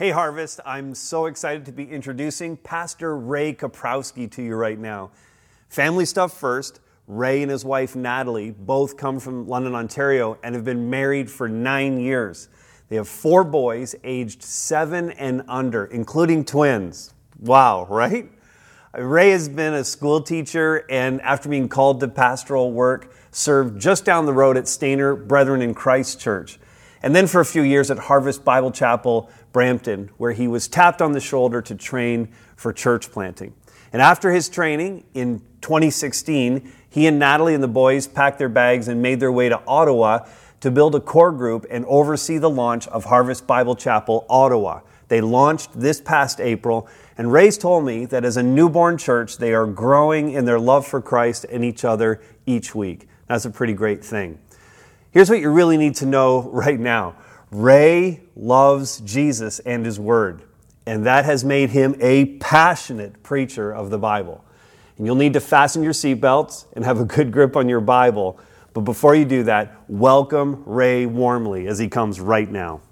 Hey, Harvest, I'm so excited to be introducing Pastor Ray Kaprowski to you right now. Family stuff first. Ray and his wife Natalie both come from London, Ontario, and have been married for nine years. They have four boys aged seven and under, including twins. Wow, right? Ray has been a school teacher and, after being called to pastoral work, served just down the road at Stayner Brethren in Christ Church. And then for a few years at Harvest Bible Chapel, Brampton, where he was tapped on the shoulder to train for church planting. And after his training in 2016, he and Natalie and the boys packed their bags and made their way to Ottawa to build a core group and oversee the launch of Harvest Bible Chapel Ottawa. They launched this past April, and Ray's told me that as a newborn church, they are growing in their love for Christ and each other each week. That's a pretty great thing. Here's what you really need to know right now Ray loves Jesus and his word, and that has made him a passionate preacher of the Bible. And you'll need to fasten your seatbelts and have a good grip on your Bible. But before you do that, welcome Ray warmly as he comes right now.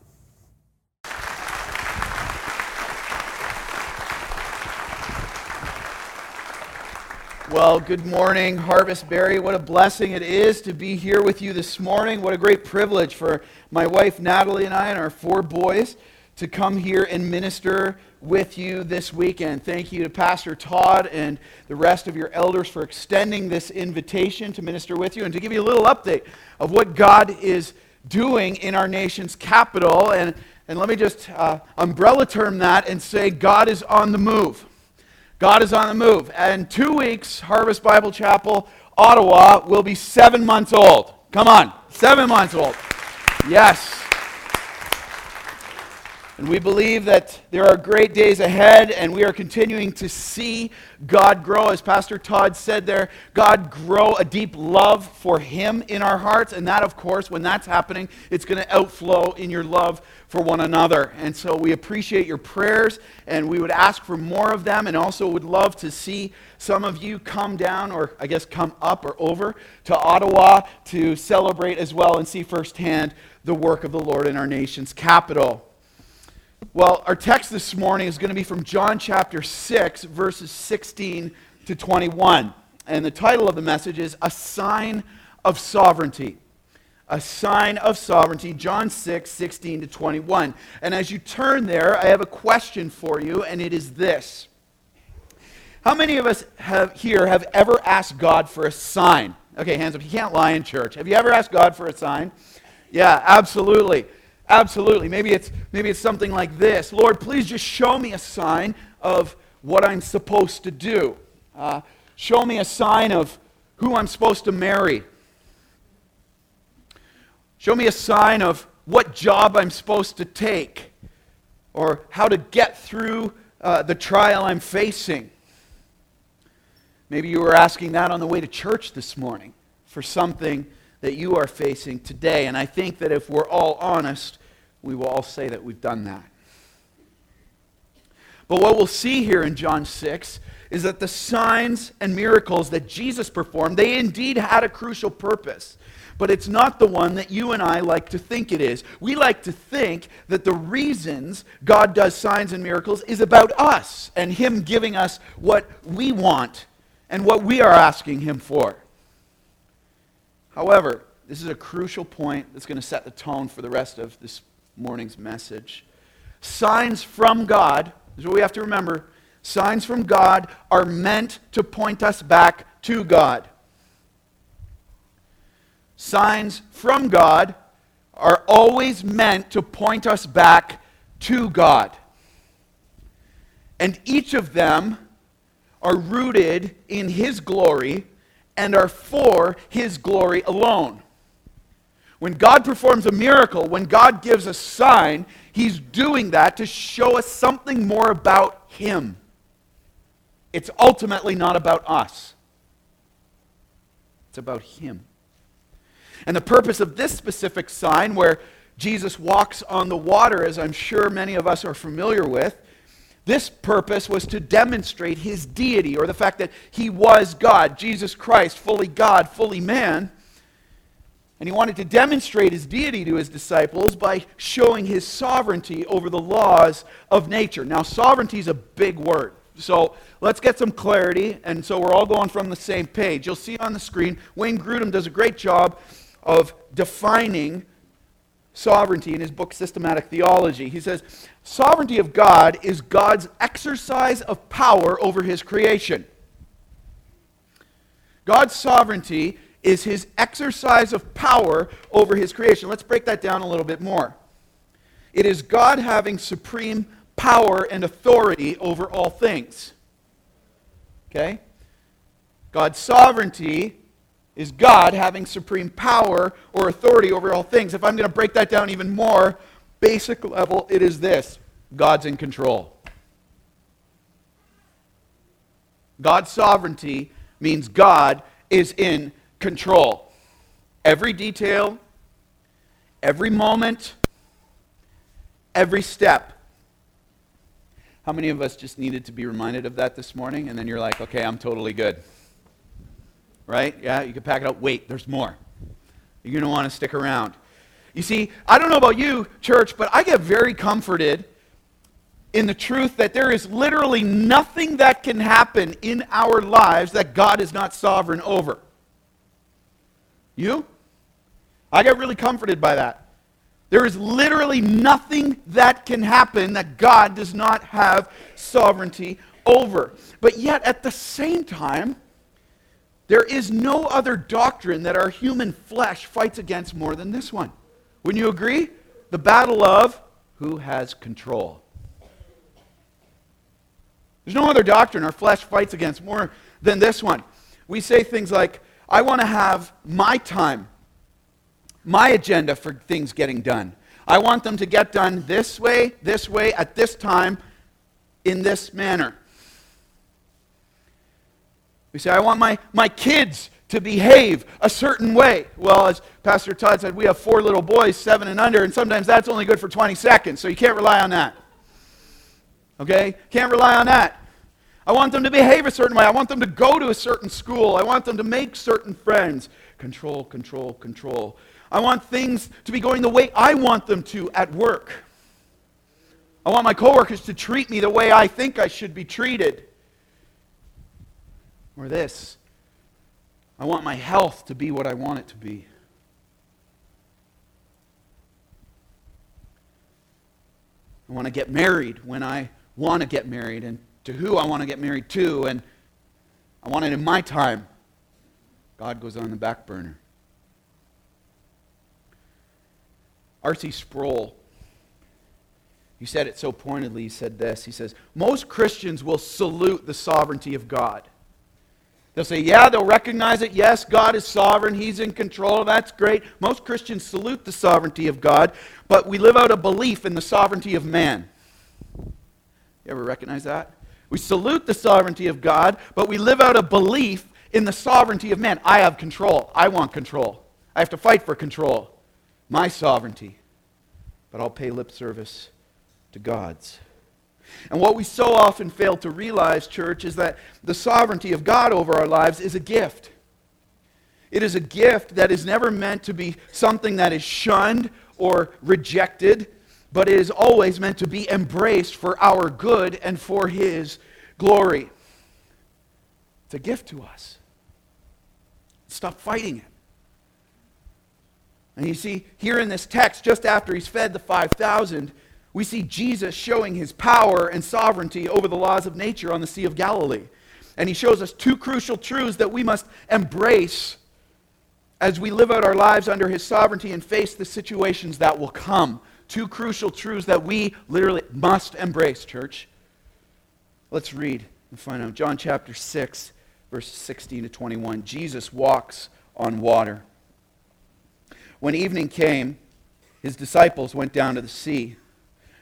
Well, good morning, Harvest Barrie. What a blessing it is to be here with you this morning. What a great privilege for my wife Natalie and I and our four boys to come here and minister with you this weekend. Thank you to Pastor Todd and the rest of your elders for extending this invitation to minister with you and to give you a little update of what God is doing in our nation's capital. And, and let me just uh, umbrella term that and say God is on the move. God is on the move. And two weeks, Harvest Bible Chapel, Ottawa, will be seven months old. Come on, seven months old. Yes. And we believe that there are great days ahead, and we are continuing to see God grow. As Pastor Todd said there, God grow a deep love for Him in our hearts. And that, of course, when that's happening, it's going to outflow in your love for one another. And so we appreciate your prayers, and we would ask for more of them, and also would love to see some of you come down, or I guess come up or over to Ottawa to celebrate as well and see firsthand the work of the Lord in our nation's capital. Well, our text this morning is going to be from John chapter 6, verses 16 to 21. And the title of the message is A Sign of Sovereignty. A sign of sovereignty, John 6, 16 to 21. And as you turn there, I have a question for you, and it is this How many of us have, here have ever asked God for a sign? Okay, hands up. You can't lie in church. Have you ever asked God for a sign? Yeah, absolutely. Absolutely. Maybe it's, maybe it's something like this Lord, please just show me a sign of what I'm supposed to do. Uh, show me a sign of who I'm supposed to marry. Show me a sign of what job I'm supposed to take or how to get through uh, the trial I'm facing. Maybe you were asking that on the way to church this morning for something that you are facing today. And I think that if we're all honest, we will all say that we've done that. But what we'll see here in John 6 is that the signs and miracles that Jesus performed, they indeed had a crucial purpose. But it's not the one that you and I like to think it is. We like to think that the reasons God does signs and miracles is about us and Him giving us what we want and what we are asking Him for. However, this is a crucial point that's going to set the tone for the rest of this morning's message. Signs from God, is what we have to remember. Signs from God are meant to point us back to God. Signs from God are always meant to point us back to God. And each of them are rooted in His glory and are for His glory alone. When God performs a miracle, when God gives a sign, He's doing that to show us something more about Him. It's ultimately not about us, it's about Him. And the purpose of this specific sign, where Jesus walks on the water, as I'm sure many of us are familiar with, this purpose was to demonstrate his deity, or the fact that he was God, Jesus Christ, fully God, fully man. And he wanted to demonstrate his deity to his disciples by showing his sovereignty over the laws of nature. Now, sovereignty is a big word. So let's get some clarity. And so we're all going from the same page. You'll see on the screen, Wayne Grudem does a great job of defining sovereignty in his book, Systematic Theology. He says, Sovereignty of God is God's exercise of power over his creation. God's sovereignty is his exercise of power over his creation. Let's break that down a little bit more. It is God having supreme power and authority over all things. Okay? God's sovereignty is God having supreme power or authority over all things. If I'm going to break that down even more, basic level, it is this God's in control. God's sovereignty means God is in control. Every detail, every moment, every step. How many of us just needed to be reminded of that this morning? And then you're like, okay, I'm totally good. Right? Yeah, you can pack it up. Wait, there's more. You're going to want to stick around. You see, I don't know about you, church, but I get very comforted in the truth that there is literally nothing that can happen in our lives that God is not sovereign over. You? I get really comforted by that. There is literally nothing that can happen that God does not have sovereignty over. But yet, at the same time, there is no other doctrine that our human flesh fights against more than this one. Wouldn't you agree? The battle of who has control. There's no other doctrine our flesh fights against more than this one. We say things like, I want to have my time, my agenda for things getting done. I want them to get done this way, this way, at this time, in this manner. We say, I want my, my kids to behave a certain way. Well, as Pastor Todd said, we have four little boys, seven and under, and sometimes that's only good for 20 seconds, so you can't rely on that. Okay? Can't rely on that. I want them to behave a certain way. I want them to go to a certain school. I want them to make certain friends. Control, control, control. I want things to be going the way I want them to at work. I want my coworkers to treat me the way I think I should be treated. Or this. I want my health to be what I want it to be. I want to get married when I want to get married and to who I want to get married to, and I want it in my time. God goes on the back burner. R.C. Sproul, he said it so pointedly. He said this He says, Most Christians will salute the sovereignty of God. They'll say, Yeah, they'll recognize it. Yes, God is sovereign. He's in control. That's great. Most Christians salute the sovereignty of God, but we live out a belief in the sovereignty of man. You ever recognize that? We salute the sovereignty of God, but we live out a belief in the sovereignty of man. I have control. I want control. I have to fight for control. My sovereignty. But I'll pay lip service to God's. And what we so often fail to realize, church, is that the sovereignty of God over our lives is a gift. It is a gift that is never meant to be something that is shunned or rejected but it is always meant to be embraced for our good and for His glory. It's a gift to us. Stop fighting it. And you see, here in this text, just after he's fed the 5,000, we see Jesus showing his power and sovereignty over the laws of nature on the Sea of Galilee. And he shows us two crucial truths that we must embrace as we live out our lives under his sovereignty and face the situations that will come two crucial truths that we literally must embrace, church. Let's read and find out. John chapter 6, verses 16 to 21. Jesus walks on water. When evening came, his disciples went down to the sea,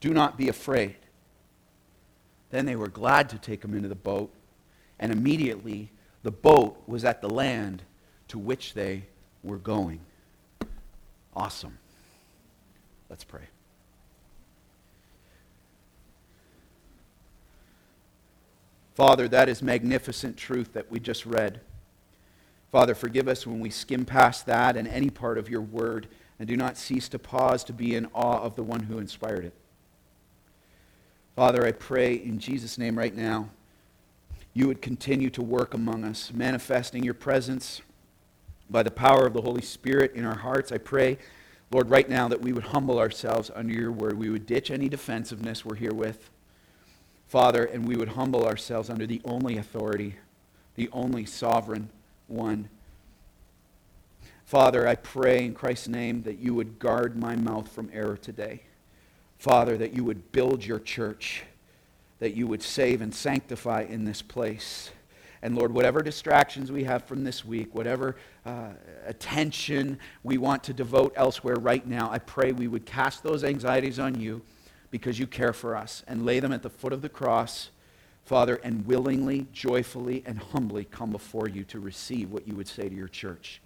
Do not be afraid. Then they were glad to take him into the boat, and immediately the boat was at the land to which they were going. Awesome. Let's pray. Father, that is magnificent truth that we just read. Father, forgive us when we skim past that and any part of your word and do not cease to pause to be in awe of the one who inspired it. Father, I pray in Jesus' name right now, you would continue to work among us, manifesting your presence by the power of the Holy Spirit in our hearts. I pray, Lord, right now that we would humble ourselves under your word. We would ditch any defensiveness we're here with. Father, and we would humble ourselves under the only authority, the only sovereign one. Father, I pray in Christ's name that you would guard my mouth from error today. Father, that you would build your church, that you would save and sanctify in this place. And Lord, whatever distractions we have from this week, whatever uh, attention we want to devote elsewhere right now, I pray we would cast those anxieties on you because you care for us and lay them at the foot of the cross, Father, and willingly, joyfully, and humbly come before you to receive what you would say to your church.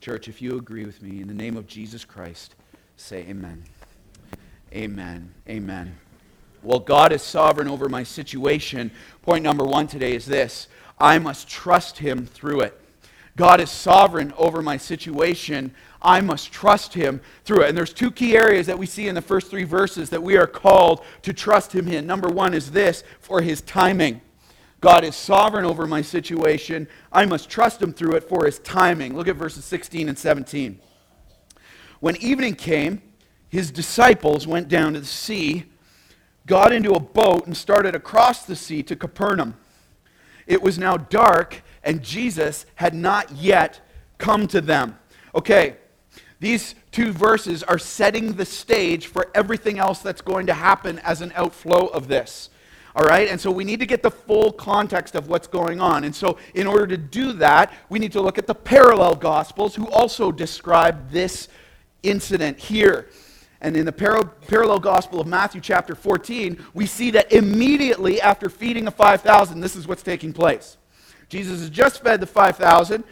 Church, if you agree with me, in the name of Jesus Christ, say amen. Amen. Amen. Well, God is sovereign over my situation. Point number one today is this I must trust Him through it. God is sovereign over my situation. I must trust him through it. And there's two key areas that we see in the first three verses that we are called to trust him in. Number one is this for his timing. God is sovereign over my situation. I must trust him through it for his timing. Look at verses 16 and 17. When evening came, his disciples went down to the sea, got into a boat, and started across the sea to Capernaum. It was now dark and Jesus had not yet come to them. Okay, these two verses are setting the stage for everything else that's going to happen as an outflow of this. All right, and so we need to get the full context of what's going on. And so, in order to do that, we need to look at the parallel gospels who also describe this incident here. And in the par- parallel gospel of Matthew, chapter 14, we see that immediately after feeding the 5,000, this is what's taking place. Jesus has just fed the 5,000,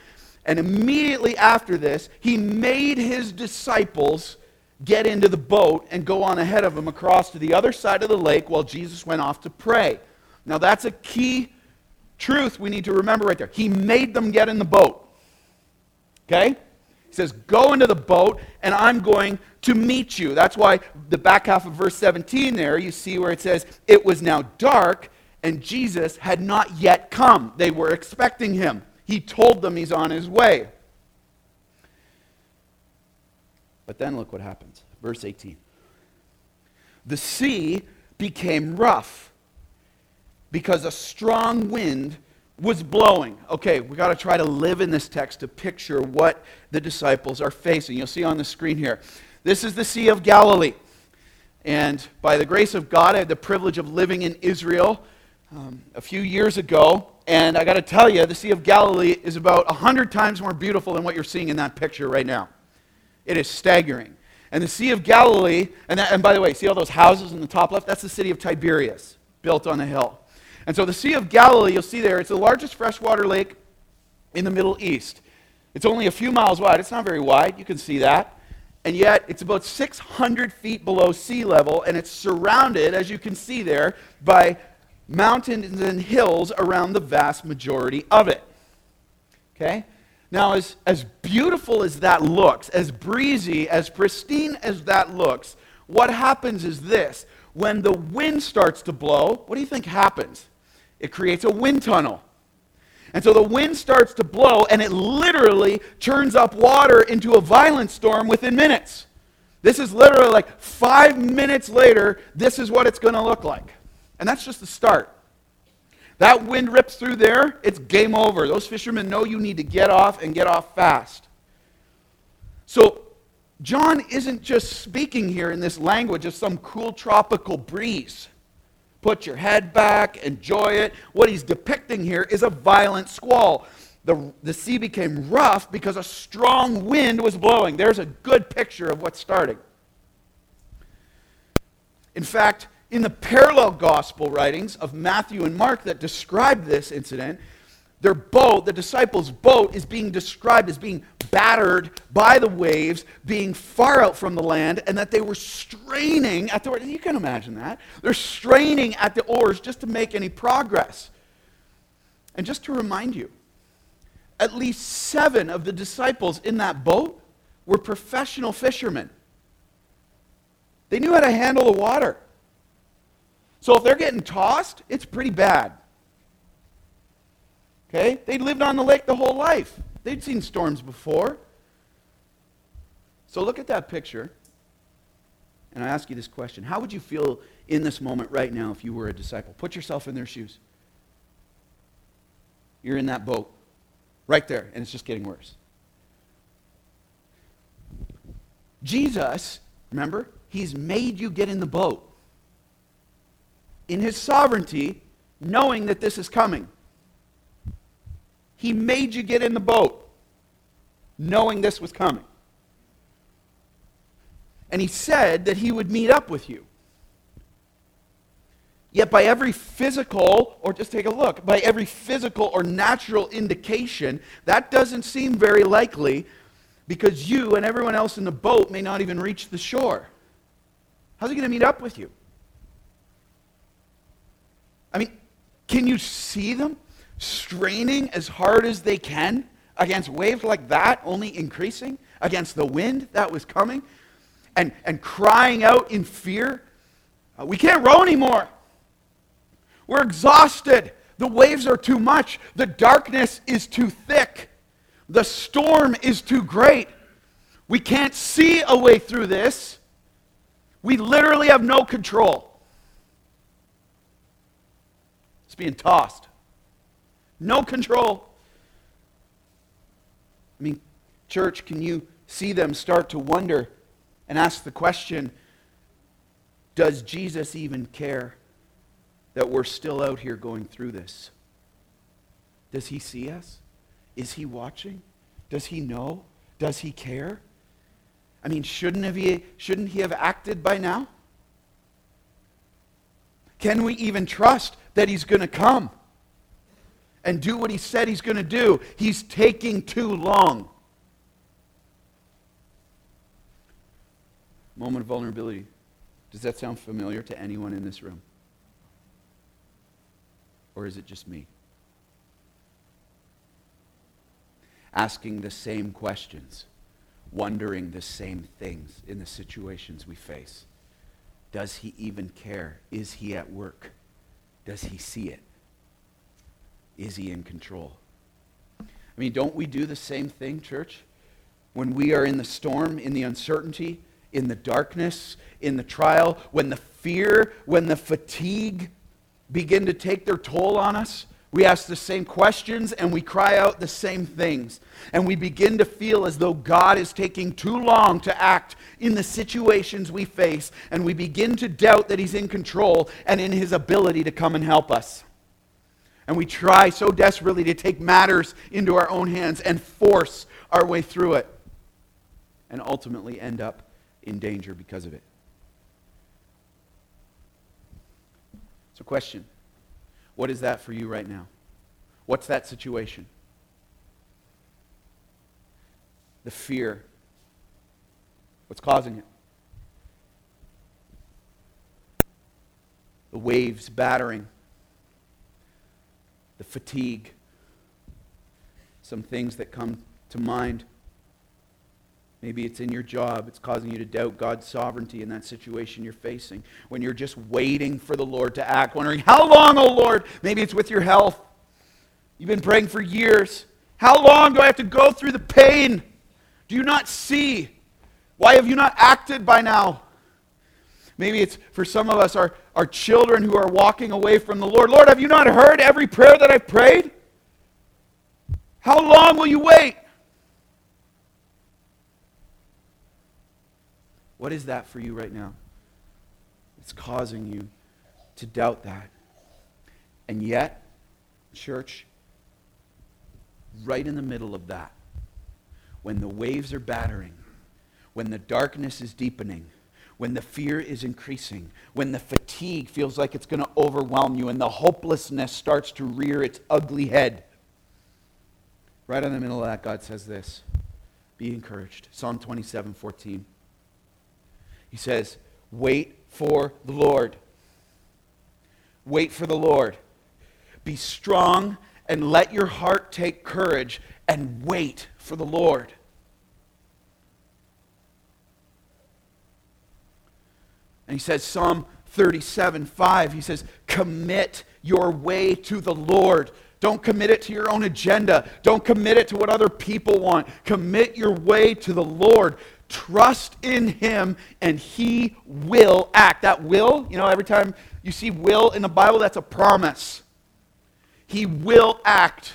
and immediately after this, he made his disciples get into the boat and go on ahead of him across to the other side of the lake while Jesus went off to pray. Now, that's a key truth we need to remember right there. He made them get in the boat. Okay? Says, Go into the boat, and I'm going to meet you. That's why the back half of verse 17 there, you see where it says, It was now dark, and Jesus had not yet come. They were expecting him. He told them he's on his way. But then look what happens. Verse 18. The sea became rough because a strong wind was blowing. Okay, we got to try to live in this text to picture what the disciples are facing. You'll see on the screen here. This is the Sea of Galilee. And by the grace of God, I had the privilege of living in Israel um, a few years ago, and I got to tell you, the Sea of Galilee is about 100 times more beautiful than what you're seeing in that picture right now. It is staggering. And the Sea of Galilee, and, that, and by the way, see all those houses in the top left? That's the city of Tiberias, built on a hill. And so the Sea of Galilee, you'll see there, it's the largest freshwater lake in the Middle East. It's only a few miles wide. It's not very wide. You can see that. And yet, it's about 600 feet below sea level, and it's surrounded, as you can see there, by mountains and hills around the vast majority of it. Okay? Now, as, as beautiful as that looks, as breezy, as pristine as that looks, what happens is this. When the wind starts to blow, what do you think happens? It creates a wind tunnel. And so the wind starts to blow, and it literally turns up water into a violent storm within minutes. This is literally like five minutes later, this is what it's going to look like. And that's just the start. That wind rips through there, it's game over. Those fishermen know you need to get off and get off fast. So, John isn't just speaking here in this language of some cool tropical breeze. Put your head back, enjoy it. What he's depicting here is a violent squall. the, the sea became rough because a strong wind was blowing. There's a good picture of what's starting. In fact, in the parallel gospel writings of Matthew and Mark that describe this incident, their boat, the disciples' boat, is being described as being battered by the waves, being far out from the land, and that they were straining at the oars. You can imagine that. They're straining at the oars just to make any progress. And just to remind you, at least seven of the disciples in that boat were professional fishermen. They knew how to handle the water. So if they're getting tossed, it's pretty bad. Okay? They'd lived on the lake the whole life. They'd seen storms before. So look at that picture. And I ask you this question How would you feel in this moment right now if you were a disciple? Put yourself in their shoes. You're in that boat right there, and it's just getting worse. Jesus, remember, he's made you get in the boat. In his sovereignty, knowing that this is coming. He made you get in the boat, knowing this was coming. And he said that he would meet up with you. Yet, by every physical, or just take a look, by every physical or natural indication, that doesn't seem very likely because you and everyone else in the boat may not even reach the shore. How's he going to meet up with you? I mean, can you see them straining as hard as they can against waves like that, only increasing, against the wind that was coming, and, and crying out in fear? Uh, we can't row anymore. We're exhausted. The waves are too much. The darkness is too thick. The storm is too great. We can't see a way through this. We literally have no control. It's being tossed. No control. I mean, church, can you see them start to wonder and ask the question Does Jesus even care? that we're still out here going through this? Does he see us? Is he watching? Does he know? Does he care? I mean, shouldn't, have he, shouldn't he have acted by now? Can we even trust that he's going to come and do what he said he's going to do? He's taking too long. Moment of vulnerability. Does that sound familiar to anyone in this room? Or is it just me? Asking the same questions, wondering the same things in the situations we face. Does he even care? Is he at work? Does he see it? Is he in control? I mean, don't we do the same thing, church? When we are in the storm, in the uncertainty, in the darkness, in the trial, when the fear, when the fatigue begin to take their toll on us, we ask the same questions and we cry out the same things. And we begin to feel as though God is taking too long to act in the situations we face. And we begin to doubt that He's in control and in His ability to come and help us. And we try so desperately to take matters into our own hands and force our way through it. And ultimately end up in danger because of it. So, question What is that for you right now? What's that situation? The fear. What's causing it? The waves battering. The fatigue. Some things that come to mind. Maybe it's in your job. It's causing you to doubt God's sovereignty in that situation you're facing. When you're just waiting for the Lord to act, wondering, How long, oh Lord? Maybe it's with your health. You've been praying for years. How long do I have to go through the pain? Do you not see? Why have you not acted by now? Maybe it's for some of us, our, our children who are walking away from the Lord. Lord, have you not heard every prayer that I've prayed? How long will you wait? What is that for you right now? It's causing you to doubt that. And yet, church, right in the middle of that, when the waves are battering, when the darkness is deepening, when the fear is increasing, when the fatigue feels like it's going to overwhelm you, and the hopelessness starts to rear its ugly head. Right in the middle of that, God says this Be encouraged. Psalm 27 14. He says, Wait for the Lord. Wait for the Lord. Be strong and let your heart take courage and wait for the Lord. And he says, Psalm 37 5, he says, Commit your way to the Lord. Don't commit it to your own agenda. Don't commit it to what other people want. Commit your way to the Lord. Trust in Him, and He will act. That will, you know, every time you see will in the Bible, that's a promise. He will act.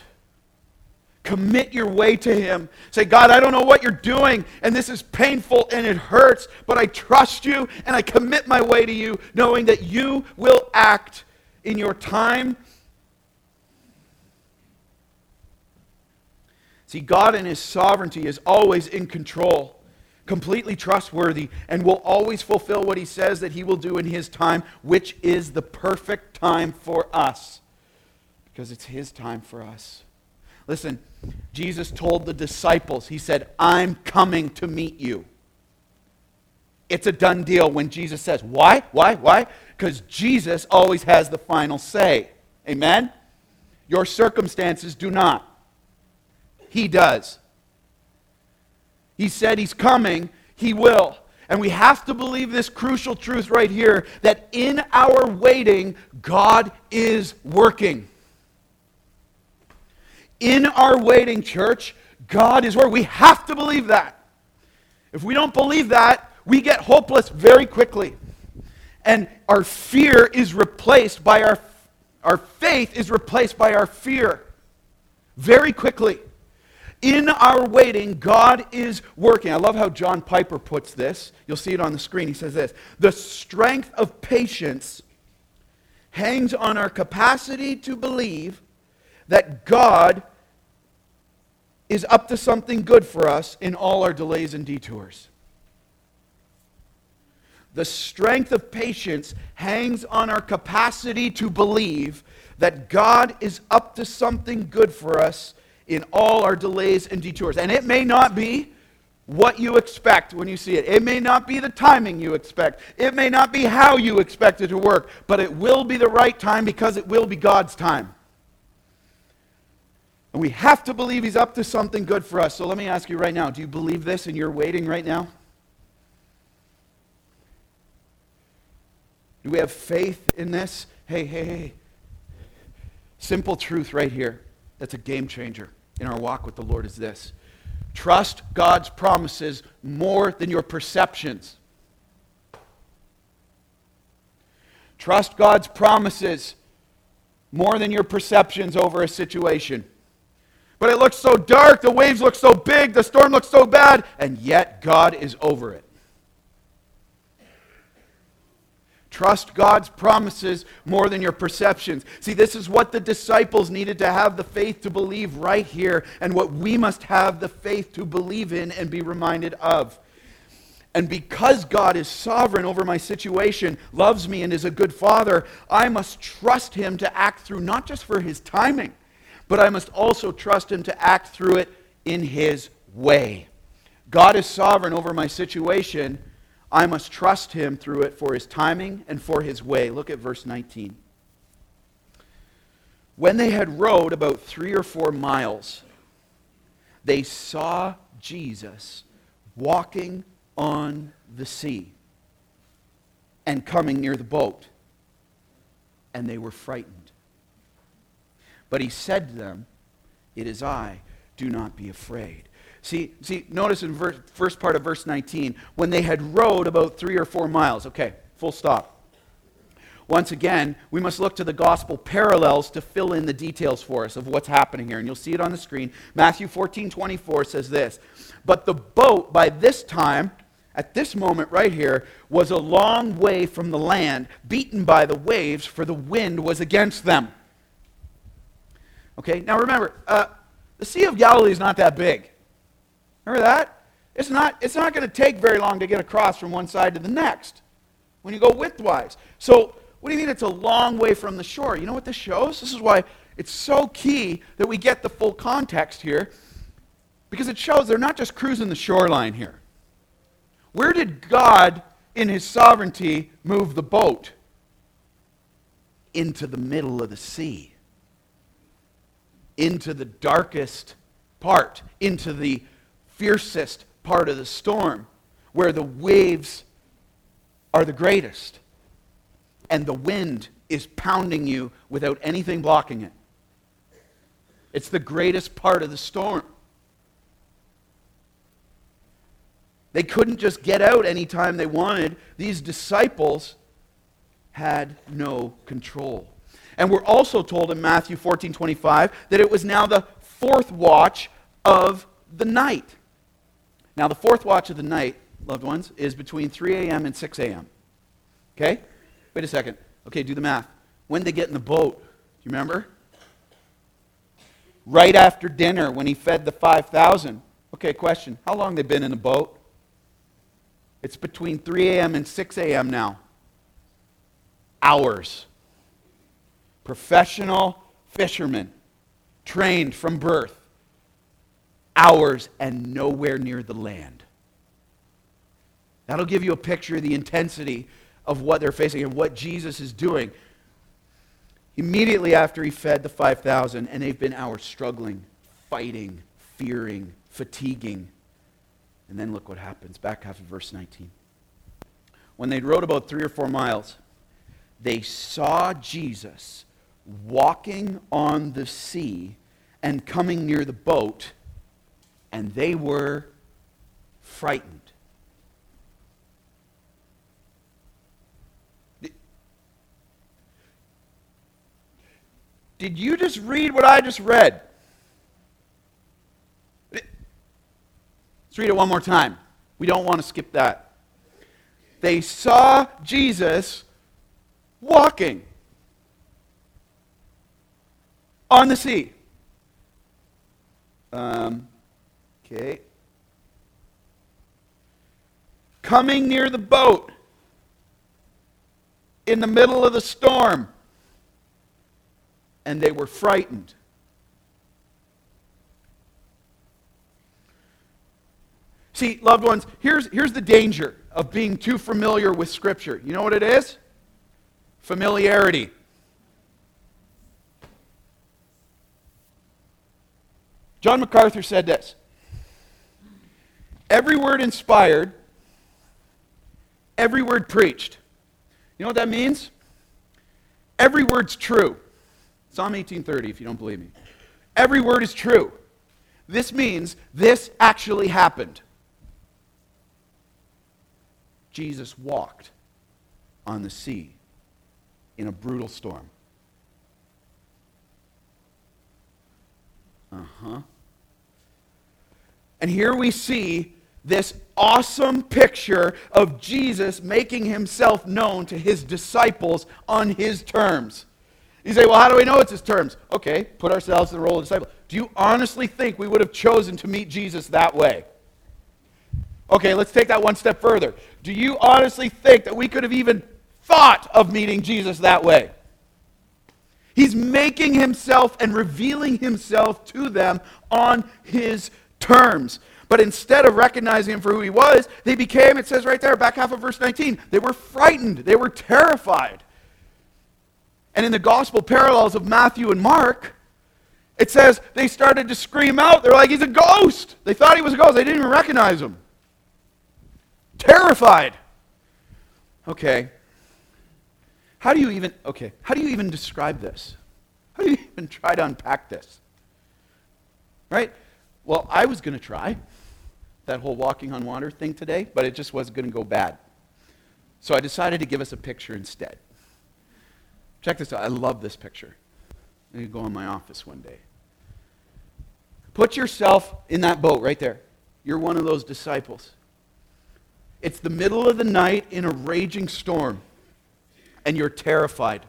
Commit your way to Him. Say, God, I don't know what you're doing, and this is painful and it hurts, but I trust you and I commit my way to you, knowing that you will act in your time. See, God in His sovereignty is always in control, completely trustworthy, and will always fulfill what He says that He will do in His time, which is the perfect time for us, because it's His time for us. Listen, Jesus told the disciples, He said, I'm coming to meet you. It's a done deal when Jesus says, Why? Why? Why? Because Jesus always has the final say. Amen? Your circumstances do not. He does. He said He's coming, He will. And we have to believe this crucial truth right here that in our waiting, God is working in our waiting, church, God is where we have to believe that. If we don't believe that, we get hopeless very quickly. And our fear is replaced by our, our faith is replaced by our fear very quickly. In our waiting, God is working. I love how John Piper puts this. You'll see it on the screen. He says this The strength of patience hangs on our capacity to believe that God is up to something good for us in all our delays and detours. The strength of patience hangs on our capacity to believe that God is up to something good for us in all our delays and detours. And it may not be what you expect when you see it. It may not be the timing you expect. It may not be how you expect it to work, but it will be the right time because it will be God's time. And we have to believe He's up to something good for us. So let me ask you right now do you believe this and you're waiting right now? Do we have faith in this? Hey, hey, hey. Simple truth right here that's a game changer in our walk with the Lord is this trust God's promises more than your perceptions. Trust God's promises more than your perceptions over a situation. But it looks so dark, the waves look so big, the storm looks so bad, and yet God is over it. Trust God's promises more than your perceptions. See, this is what the disciples needed to have the faith to believe right here, and what we must have the faith to believe in and be reminded of. And because God is sovereign over my situation, loves me, and is a good father, I must trust him to act through not just for his timing, but I must also trust Him to act through it in His way. God is sovereign over my situation. I must trust Him through it for His timing and for His way. Look at verse 19. When they had rowed about three or four miles, they saw Jesus walking on the sea and coming near the boat, and they were frightened. But he said to them, It is I, do not be afraid. See, see notice in verse, first part of verse 19, when they had rowed about three or four miles. Okay, full stop. Once again, we must look to the gospel parallels to fill in the details for us of what's happening here. And you'll see it on the screen. Matthew 14 24 says this But the boat, by this time, at this moment right here, was a long way from the land, beaten by the waves, for the wind was against them. Okay, now remember, uh, The Sea of Galilee is not that big. Remember that? It's not, it's not going to take very long to get across from one side to the next when you go widthwise. So, what do you mean it's a long way from the shore? You know what this shows? This is why it's so key that we get the full context here because it shows they're not just cruising the shoreline here. Where did God, in his sovereignty, move the boat? Into the middle of the sea, into the darkest part, into the fiercest part of the storm, where the waves are the greatest and the wind is pounding you without anything blocking it. It's the greatest part of the storm. They couldn't just get out anytime they wanted. These disciples had no control. And we're also told in Matthew 14 25 that it was now the fourth watch of the night. Now, the fourth watch of the night, loved ones, is between 3 a.m. and 6 a.m. Okay? Wait a second. Okay, do the math. When they get in the boat, do you remember? Right after dinner when he fed the 5,000. Okay, question. How long they been in the boat? It's between 3 a.m. and 6 a.m. now. Hours. Professional fishermen, trained from birth. Hours and nowhere near the land. That'll give you a picture of the intensity of what they're facing and what Jesus is doing. Immediately after he fed the 5,000, and they've been hours struggling, fighting, fearing, fatiguing and then look what happens. Back half of verse 19. When they rowed about three or four miles, they saw Jesus walking on the sea and coming near the boat, and they were frightened. Did you just read what I just read? Let's read it one more time. We don't want to skip that. They saw Jesus walking on the sea. Um, okay. Coming near the boat in the middle of the storm. And they were frightened. See, loved ones, here's, here's the danger of being too familiar with Scripture. You know what it is? Familiarity. John MacArthur said this Every word inspired, every word preached. You know what that means? Every word's true. Psalm 1830, if you don't believe me. Every word is true. This means this actually happened. Jesus walked on the sea in a brutal storm. Uh huh. And here we see this awesome picture of Jesus making himself known to his disciples on his terms. You say, well, how do we know it's his terms? Okay, put ourselves in the role of disciple. Do you honestly think we would have chosen to meet Jesus that way? Okay, let's take that one step further. Do you honestly think that we could have even thought of meeting Jesus that way? He's making himself and revealing himself to them on his terms. But instead of recognizing him for who he was, they became, it says right there, back half of verse 19, they were frightened. They were terrified. And in the gospel parallels of Matthew and Mark, it says they started to scream out. They're like, he's a ghost. They thought he was a ghost. They didn't even recognize him terrified. Okay. How do you even okay, how do you even describe this? How do you even try to unpack this? Right? Well, I was going to try that whole walking on water thing today, but it just wasn't going to go bad. So I decided to give us a picture instead. Check this out. I love this picture. I'm go in my office one day. Put yourself in that boat right there. You're one of those disciples. It's the middle of the night in a raging storm, and you're terrified.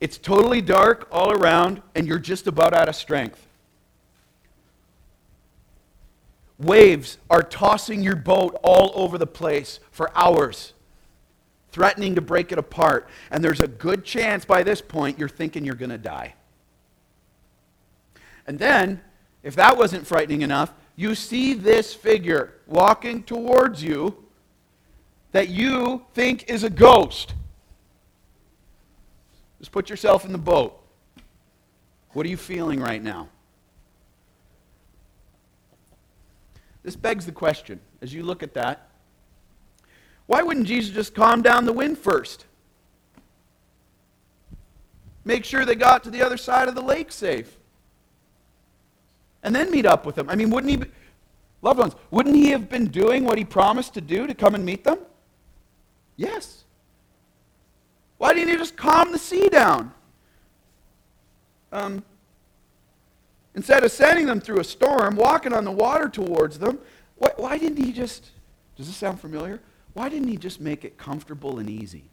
It's totally dark all around, and you're just about out of strength. Waves are tossing your boat all over the place for hours, threatening to break it apart. And there's a good chance by this point you're thinking you're going to die. And then, if that wasn't frightening enough, you see this figure walking towards you that you think is a ghost. Just put yourself in the boat. What are you feeling right now? This begs the question as you look at that why wouldn't Jesus just calm down the wind first? Make sure they got to the other side of the lake safe. And then meet up with them. I mean, wouldn't he, be, loved ones, wouldn't he have been doing what he promised to do to come and meet them? Yes. Why didn't he just calm the sea down? Um, instead of sending them through a storm, walking on the water towards them, why, why didn't he just, does this sound familiar? Why didn't he just make it comfortable and easy?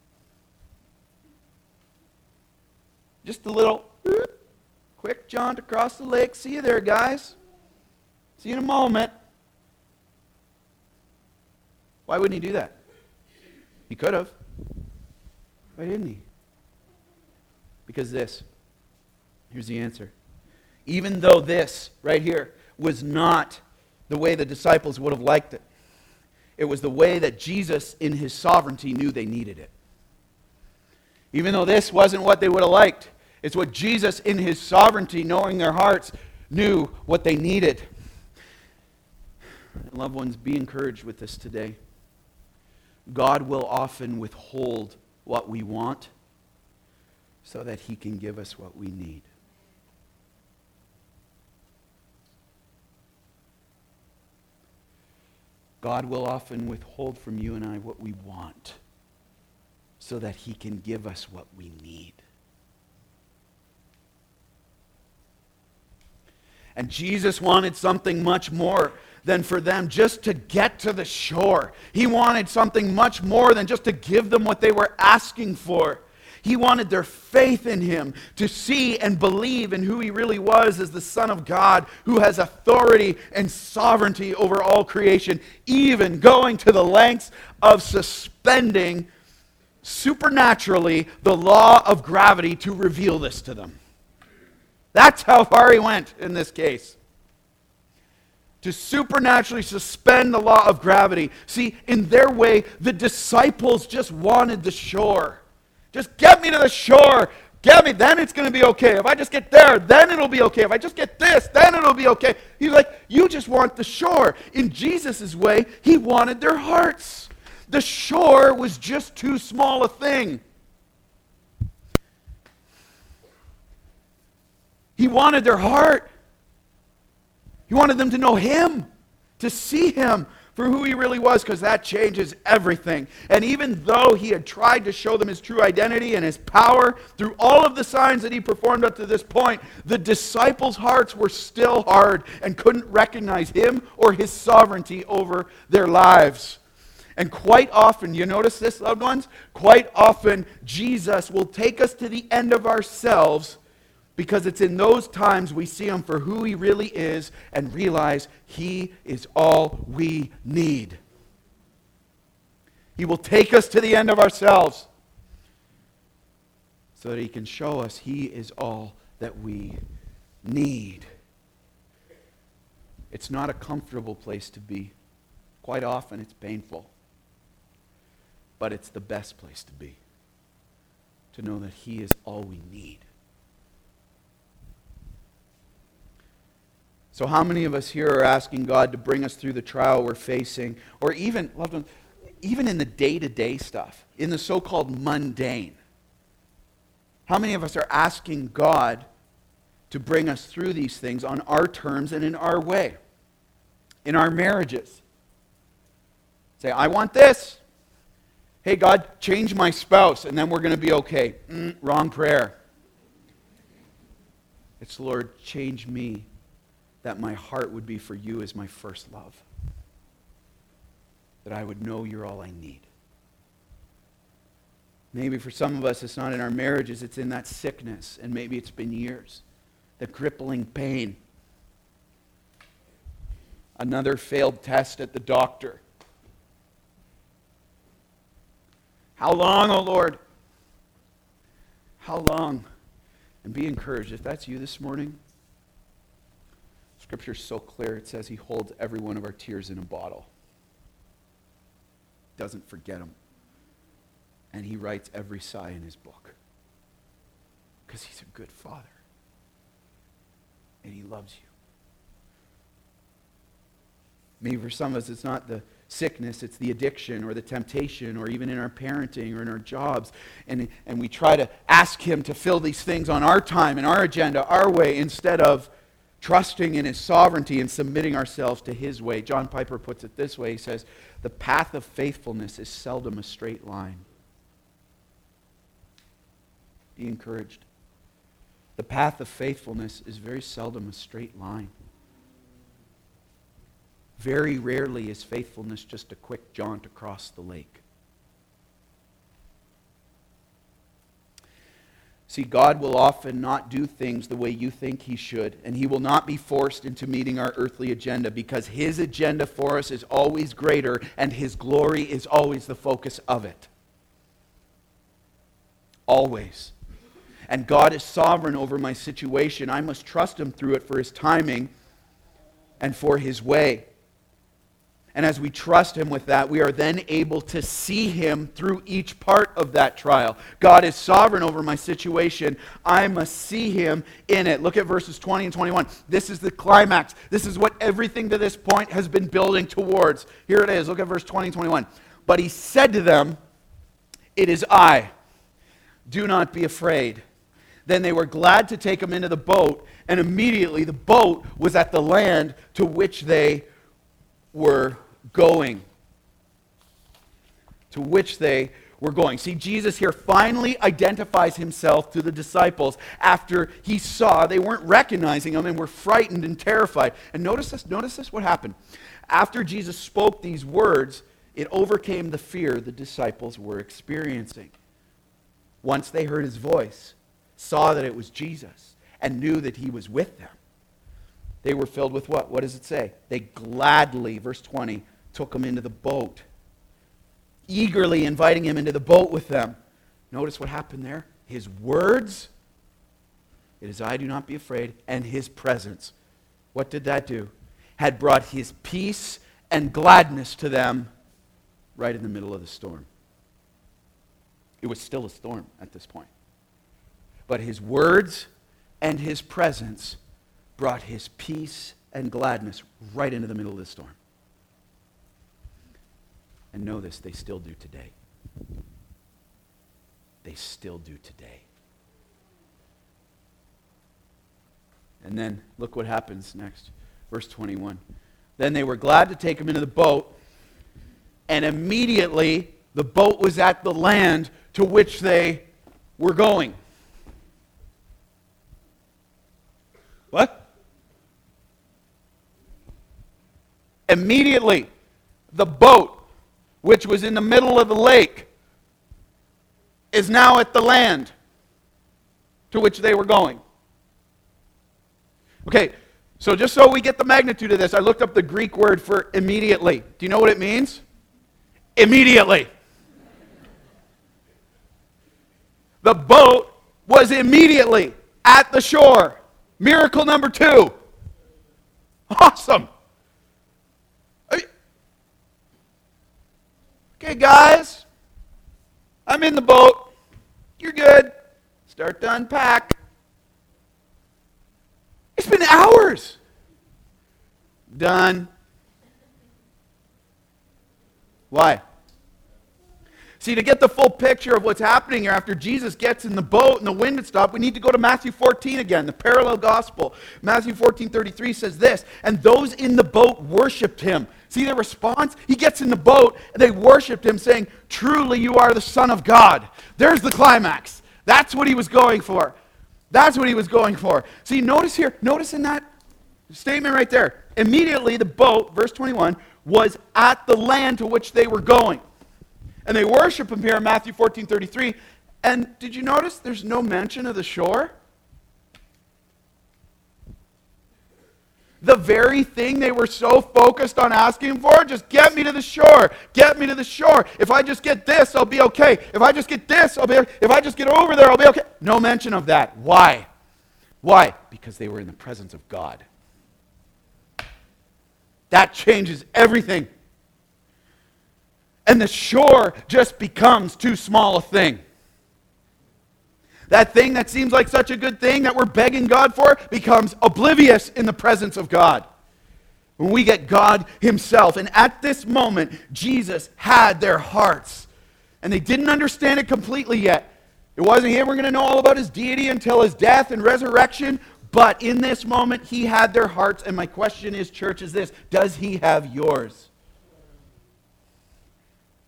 Just a little quick jaunt across the lake. See you there, guys. See you in a moment. Why wouldn't he do that? He could have. Why didn't he? Because this. Here's the answer. Even though this, right here, was not the way the disciples would have liked it, it was the way that Jesus, in his sovereignty, knew they needed it. Even though this wasn't what they would have liked, it's what Jesus, in his sovereignty, knowing their hearts, knew what they needed. Loved ones, be encouraged with this today. God will often withhold what we want so that he can give us what we need. God will often withhold from you and I what we want so that he can give us what we need. And Jesus wanted something much more than for them just to get to the shore. He wanted something much more than just to give them what they were asking for. He wanted their faith in him to see and believe in who he really was as the Son of God who has authority and sovereignty over all creation, even going to the lengths of suspending supernaturally the law of gravity to reveal this to them. That's how far he went in this case to supernaturally suspend the law of gravity. See, in their way, the disciples just wanted the shore. Just get me to the shore. Get me, then it's going to be okay. If I just get there, then it'll be okay. If I just get this, then it'll be okay. He's like, you just want the shore. In Jesus' way, he wanted their hearts. The shore was just too small a thing. He wanted their heart. He wanted them to know Him, to see Him for who He really was, because that changes everything. And even though He had tried to show them His true identity and His power through all of the signs that He performed up to this point, the disciples' hearts were still hard and couldn't recognize Him or His sovereignty over their lives. And quite often, you notice this, loved ones? Quite often, Jesus will take us to the end of ourselves because it's in those times we see him for who he really is and realize he is all we need. He will take us to the end of ourselves so that he can show us he is all that we need. It's not a comfortable place to be. Quite often it's painful. But it's the best place to be. To know that he is all we need. So, how many of us here are asking God to bring us through the trial we're facing, or even, loved ones, even in the day to day stuff, in the so called mundane? How many of us are asking God to bring us through these things on our terms and in our way? In our marriages. Say, I want this. Hey, God, change my spouse, and then we're going to be okay. Mm, wrong prayer. It's, Lord, change me that my heart would be for you as my first love. That I would know you're all I need. Maybe for some of us, it's not in our marriages, it's in that sickness, and maybe it's been years. The crippling pain. Another failed test at the doctor. How long, O oh Lord? How long? And be encouraged. If that's you this morning, Scripture's so clear. It says He holds every one of our tears in a bottle, doesn't forget them and he writes every sigh in his book because he's a good father and he loves you. Maybe for some of us, it's not the sickness, it's the addiction or the temptation or even in our parenting or in our jobs. And, and we try to ask Him to fill these things on our time and our agenda, our way, instead of trusting in His sovereignty and submitting ourselves to His way. John Piper puts it this way He says, The path of faithfulness is seldom a straight line. Be encouraged. The path of faithfulness is very seldom a straight line. Very rarely is faithfulness just a quick jaunt across the lake. See, God will often not do things the way you think He should, and He will not be forced into meeting our earthly agenda because His agenda for us is always greater and His glory is always the focus of it. Always and God is sovereign over my situation. I must trust Him through it for His timing and for His way. And as we trust Him with that, we are then able to see Him through each part of that trial. God is sovereign over my situation. I must see Him in it. Look at verses 20 and 21. This is the climax. This is what everything to this point has been building towards. Here it is. Look at verse 20 and 21. But He said to them, It is I. Do not be afraid. Then they were glad to take him into the boat, and immediately the boat was at the land to which they were going. To which they were going. See, Jesus here finally identifies himself to the disciples after he saw they weren't recognizing him and were frightened and terrified. And notice this, notice this what happened. After Jesus spoke these words, it overcame the fear the disciples were experiencing. Once they heard his voice, saw that it was Jesus, and knew that he was with them. They were filled with what? What does it say? They gladly, verse 20, took him into the boat, eagerly inviting him into the boat with them. Notice what happened there? His words, it is I, do not be afraid, and his presence. What did that do? Had brought his peace and gladness to them right in the middle of the storm. It was still a storm at this point. But his words and his presence brought his peace and gladness right into the middle of the storm. And know this, they still do today. They still do today. And then look what happens next. Verse 21. Then they were glad to take him into the boat, and immediately the boat was at the land to which they were going. What? Immediately, the boat, which was in the middle of the lake, is now at the land to which they were going. Okay, so just so we get the magnitude of this, I looked up the Greek word for immediately. Do you know what it means? Immediately. The boat was immediately at the shore. Miracle number two. Awesome. Okay, guys, I'm in the boat. You're good. Start to unpack. It's been hours. Done. Why? See, to get the full picture of what's happening here after Jesus gets in the boat and the wind had stopped, we need to go to Matthew 14 again, the parallel gospel. Matthew 14 33 says this, and those in the boat worshiped him. See the response? He gets in the boat and they worshiped him, saying, Truly you are the Son of God. There's the climax. That's what he was going for. That's what he was going for. See, notice here, notice in that statement right there. Immediately the boat, verse 21, was at the land to which they were going. And they worship him here in Matthew 14 33. And did you notice there's no mention of the shore? The very thing they were so focused on asking for, just get me to the shore. Get me to the shore. If I just get this, I'll be okay. If I just get this, I'll be okay. If I just get over there, I'll be okay. No mention of that. Why? Why? Because they were in the presence of God. That changes everything. And the shore just becomes too small a thing. That thing that seems like such a good thing that we're begging God for becomes oblivious in the presence of God. When we get God Himself. And at this moment, Jesus had their hearts. And they didn't understand it completely yet. It wasn't him. We're going to know all about his deity until his death and resurrection. But in this moment, he had their hearts. And my question is, church, is this Does he have yours?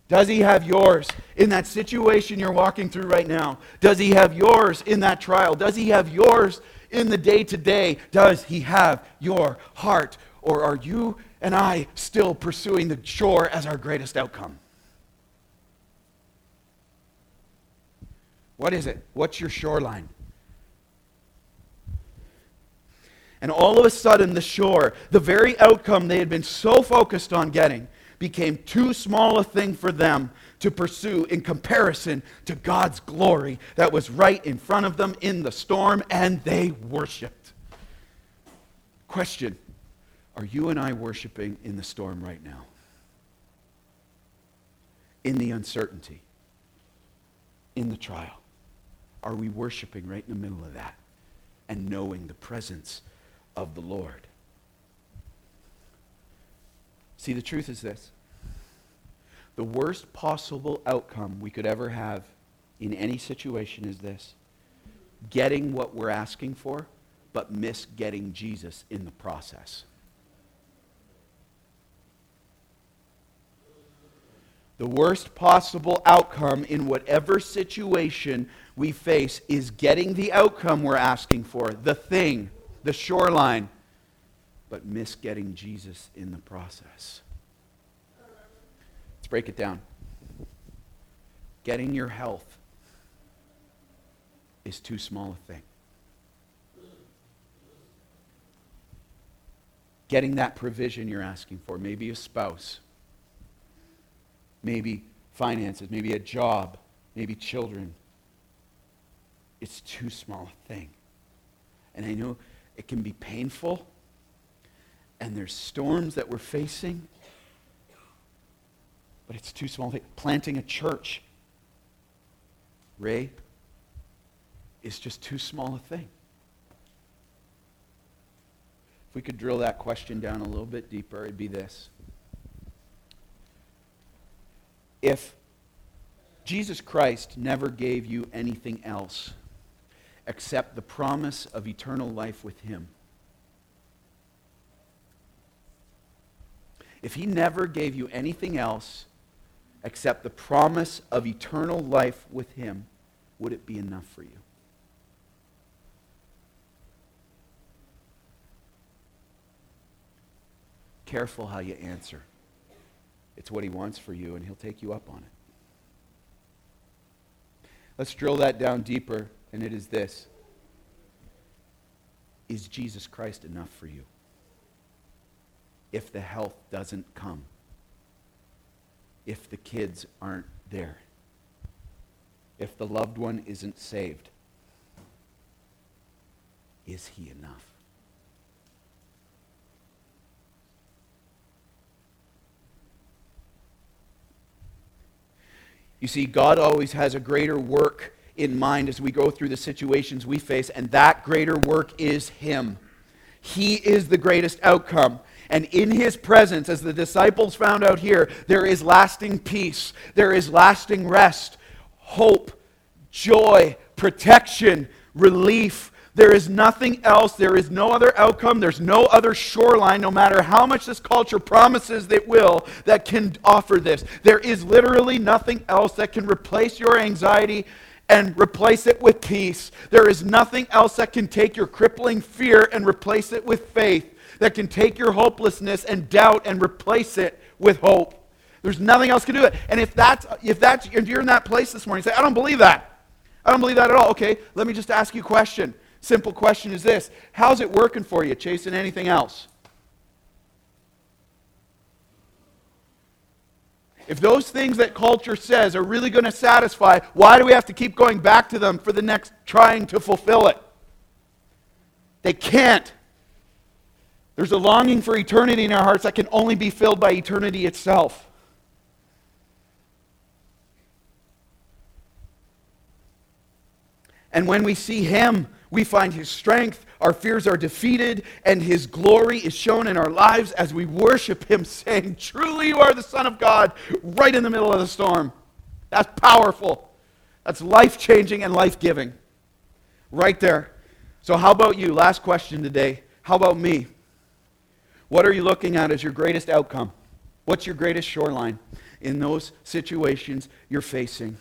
Does he have yours in that situation you're walking through right now? Does he have yours in that trial? Does he have yours in the day to day? Does he have your heart? Or are you and I still pursuing the shore as our greatest outcome? What is it? What's your shoreline? And all of a sudden, the shore, the very outcome they had been so focused on getting, became too small a thing for them to pursue in comparison to God's glory that was right in front of them in the storm, and they worshiped. Question Are you and I worshiping in the storm right now? In the uncertainty? In the trial? Are we worshiping right in the middle of that and knowing the presence of the Lord. See, the truth is this. The worst possible outcome we could ever have in any situation is this. Getting what we're asking for, but miss getting Jesus in the process. The worst possible outcome in whatever situation we face is getting the outcome we're asking for, the thing the shoreline, but miss getting Jesus in the process. Let's break it down. Getting your health is too small a thing. Getting that provision you're asking for, maybe a spouse, maybe finances, maybe a job, maybe children, it's too small a thing. And I know it can be painful, and there's storms that we're facing, but it's too small. Planting a church, Ray, is just too small a thing. If we could drill that question down a little bit deeper, it'd be this. If Jesus Christ never gave you anything else, except the promise of eternal life with Him. If He never gave you anything else except the promise of eternal life with Him, would it be enough for you? Careful how you answer. It's what He wants for you, and He'll take you up on it. Let's drill that down deeper and it is this Is Jesus Christ enough for you? If the health doesn't come, if the kids aren't there, if the loved one isn't saved, is he enough? You see, God always has a greater work in mind as we go through the situations we face, and that greater work is Him. He is the greatest outcome. And in his presence, as the disciples found out here, there is lasting peace, there is lasting rest, hope, joy, protection, relief. There is nothing else. There is no other outcome. There's no other shoreline, no matter how much this culture promises it will, that can offer this. There is literally nothing else that can replace your anxiety and replace it with peace. There is nothing else that can take your crippling fear and replace it with faith, that can take your hopelessness and doubt and replace it with hope. There's nothing else can do it. And if that's if that's if you're in that place this morning, say, I don't believe that. I don't believe that at all. Okay, let me just ask you a question. Simple question is this: How's it working for you, chasing anything else? If those things that culture says are really going to satisfy, why do we have to keep going back to them for the next trying to fulfill it? They can't. There's a longing for eternity in our hearts that can only be filled by eternity itself. And when we see Him, we find His strength, our fears are defeated, and His glory is shown in our lives as we worship Him, saying, Truly, you are the Son of God, right in the middle of the storm. That's powerful. That's life changing and life giving. Right there. So, how about you? Last question today. How about me? What are you looking at as your greatest outcome? What's your greatest shoreline in those situations you're facing?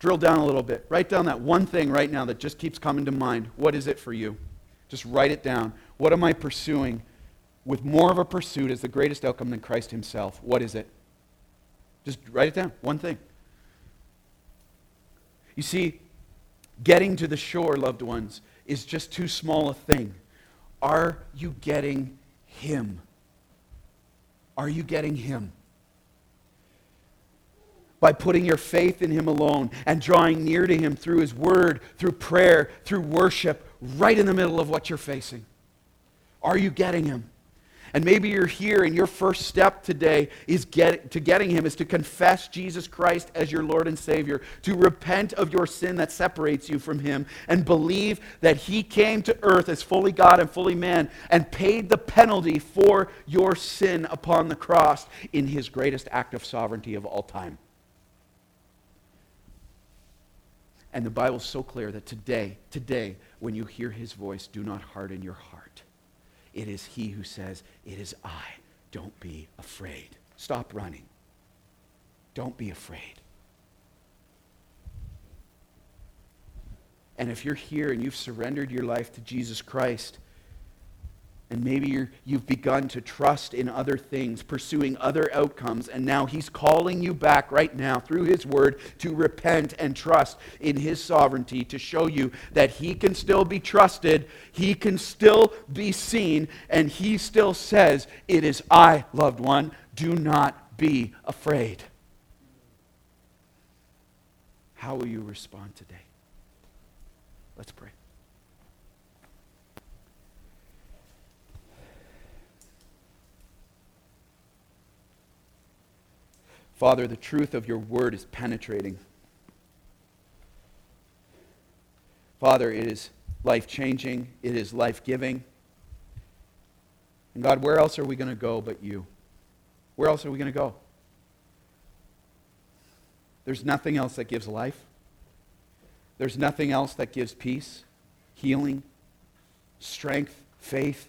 Drill down a little bit. Write down that one thing right now that just keeps coming to mind. What is it for you? Just write it down. What am I pursuing with more of a pursuit as the greatest outcome than Christ Himself? What is it? Just write it down. One thing. You see, getting to the shore, loved ones, is just too small a thing. Are you getting Him? Are you getting Him? by putting your faith in Him alone and drawing near to Him through His Word, through prayer, through worship, right in the middle of what you're facing. Are you getting Him? And maybe you're here and your first step today is get, to getting Him is to confess Jesus Christ as your Lord and Savior, to repent of your sin that separates you from Him, and believe that He came to earth as fully God and fully man and paid the penalty for your sin upon the cross in His greatest act of sovereignty of all time. And the Bible's so clear that today, today, when you hear his voice, do not harden your heart. It is he who says, It is I. Don't be afraid. Stop running. Don't be afraid. And if you're here and you've surrendered your life to Jesus Christ, and maybe you have begun to trust in other things, pursuing other outcomes, and now He's calling you back right now through His Word to repent and trust in His sovereignty to show you that He can still be trusted, He can still be seen, and He still says, It is I, loved one. Do not be afraid. How will you respond today? Let's pray. Father, the truth of your word is penetrating. Father, it is life changing, it is life giving. And God, where else are we going to go but you? Where else are we going to go? There's nothing else that gives life. There's nothing else that gives peace, healing, strength, faith.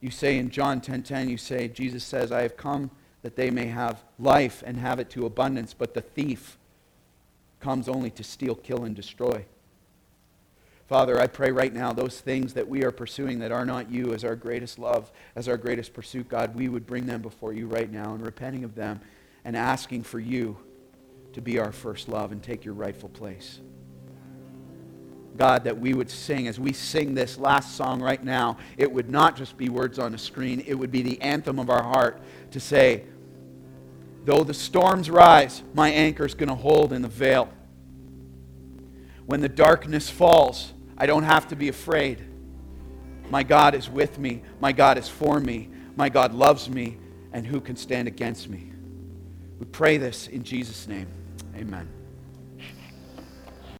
You say in John 10:10, 10, 10, you say, Jesus says, I have come that they may have life and have it to abundance. But the thief comes only to steal, kill, and destroy. Father, I pray right now those things that we are pursuing that are not you as our greatest love, as our greatest pursuit, God, we would bring them before you right now and repenting of them and asking for you to be our first love and take your rightful place. God, that we would sing as we sing this last song right now. It would not just be words on a screen, it would be the anthem of our heart to say, Though the storms rise, my anchor is going to hold in the veil. When the darkness falls, I don't have to be afraid. My God is with me. My God is for me. My God loves me. And who can stand against me? We pray this in Jesus' name. Amen.